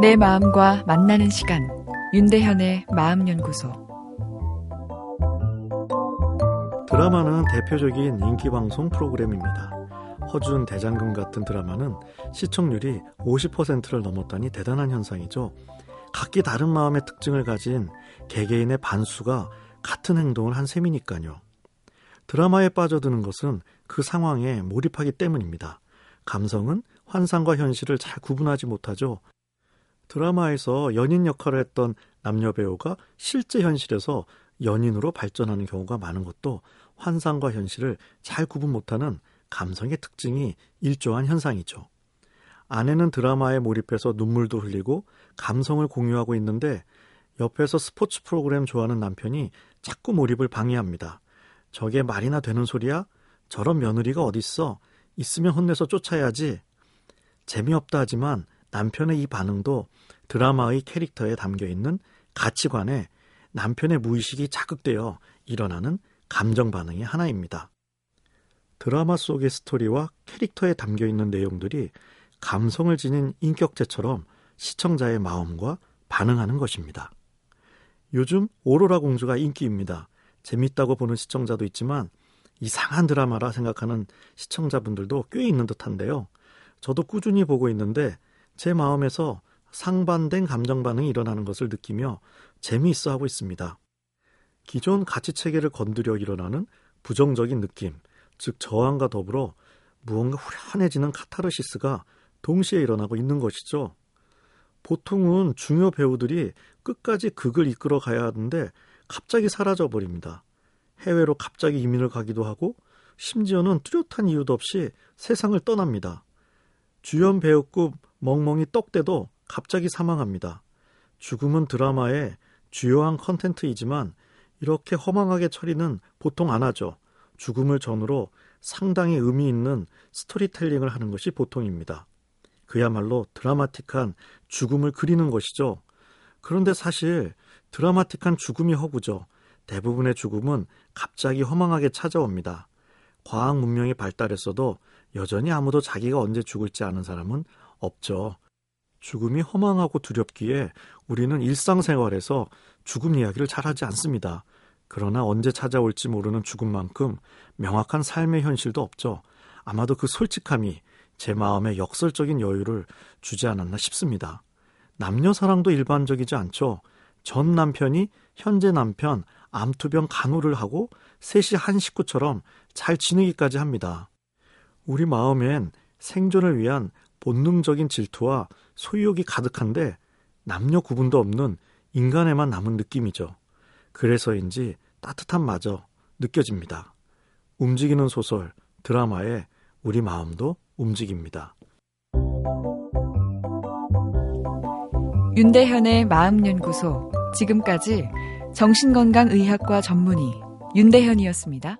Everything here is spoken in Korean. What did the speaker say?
내 마음과 만나는 시간 윤대현의 마음연구소 드라마는 대표적인 인기 방송 프로그램입니다. 허준 대장금 같은 드라마는 시청률이 50%를 넘었다니 대단한 현상이죠. 각기 다른 마음의 특징을 가진 개개인의 반수가 같은 행동을 한 셈이니까요. 드라마에 빠져드는 것은 그 상황에 몰입하기 때문입니다. 감성은 환상과 현실을 잘 구분하지 못하죠. 드라마에서 연인 역할을 했던 남녀 배우가 실제 현실에서 연인으로 발전하는 경우가 많은 것도 환상과 현실을 잘 구분 못하는 감성의 특징이 일조한 현상이죠. 아내는 드라마에 몰입해서 눈물도 흘리고 감성을 공유하고 있는데 옆에서 스포츠 프로그램 좋아하는 남편이 자꾸 몰입을 방해합니다. 저게 말이나 되는 소리야? 저런 며느리가 어딨어? 있으면 혼내서 쫓아야지. 재미없다 하지만 남편의 이 반응도 드라마의 캐릭터에 담겨 있는 가치관에 남편의 무의식이 자극되어 일어나는 감정 반응의 하나입니다. 드라마 속의 스토리와 캐릭터에 담겨 있는 내용들이 감성을 지닌 인격체처럼 시청자의 마음과 반응하는 것입니다. 요즘 오로라 공주가 인기입니다. 재밌다고 보는 시청자도 있지만 이상한 드라마라 생각하는 시청자분들도 꽤 있는 듯한데요. 저도 꾸준히 보고 있는데 제 마음에서 상반된 감정 반응이 일어나는 것을 느끼며 재미있어 하고 있습니다. 기존 가치 체계를 건드려 일어나는 부정적인 느낌, 즉 저항과 더불어 무언가 후련해지는 카타르시스가 동시에 일어나고 있는 것이죠. 보통은 중요 배우들이 끝까지 극을 이끌어 가야 하는데 갑자기 사라져 버립니다. 해외로 갑자기 이민을 가기도 하고 심지어는 뚜렷한 이유도 없이 세상을 떠납니다. 주연 배우급 멍멍이 떡대도 갑자기 사망합니다. 죽음은 드라마의 주요한 컨텐츠이지만 이렇게 허망하게 처리는 보통 안 하죠. 죽음을 전후로 상당히 의미 있는 스토리텔링을 하는 것이 보통입니다. 그야말로 드라마틱한 죽음을 그리는 것이죠. 그런데 사실 드라마틱한 죽음이 허구죠. 대부분의 죽음은 갑자기 허망하게 찾아옵니다. 과학 문명이 발달했어도 여전히 아무도 자기가 언제 죽을지 아는 사람은 없죠. 죽음이 허망하고 두렵기에 우리는 일상생활에서 죽음 이야기를 잘 하지 않습니다. 그러나 언제 찾아올지 모르는 죽음만큼 명확한 삶의 현실도 없죠. 아마도 그 솔직함이 제 마음에 역설적인 여유를 주지 않았나 싶습니다. 남녀 사랑도 일반적이지 않죠. 전 남편이 현재 남편 암투병 간호를 하고 셋이 한 식구처럼 잘 지내기까지 합니다. 우리 마음엔 생존을 위한 본능적인 질투와 소유욕이 가득한데 남녀 구분도 없는 인간에만 남은 느낌이죠. 그래서인지 따뜻한 마저 느껴집니다. 움직이는 소설, 드라마에 우리 마음도 움직입니다. 윤대현의 마음연구소. 지금까지 정신건강의학과 전문의 윤대현이었습니다.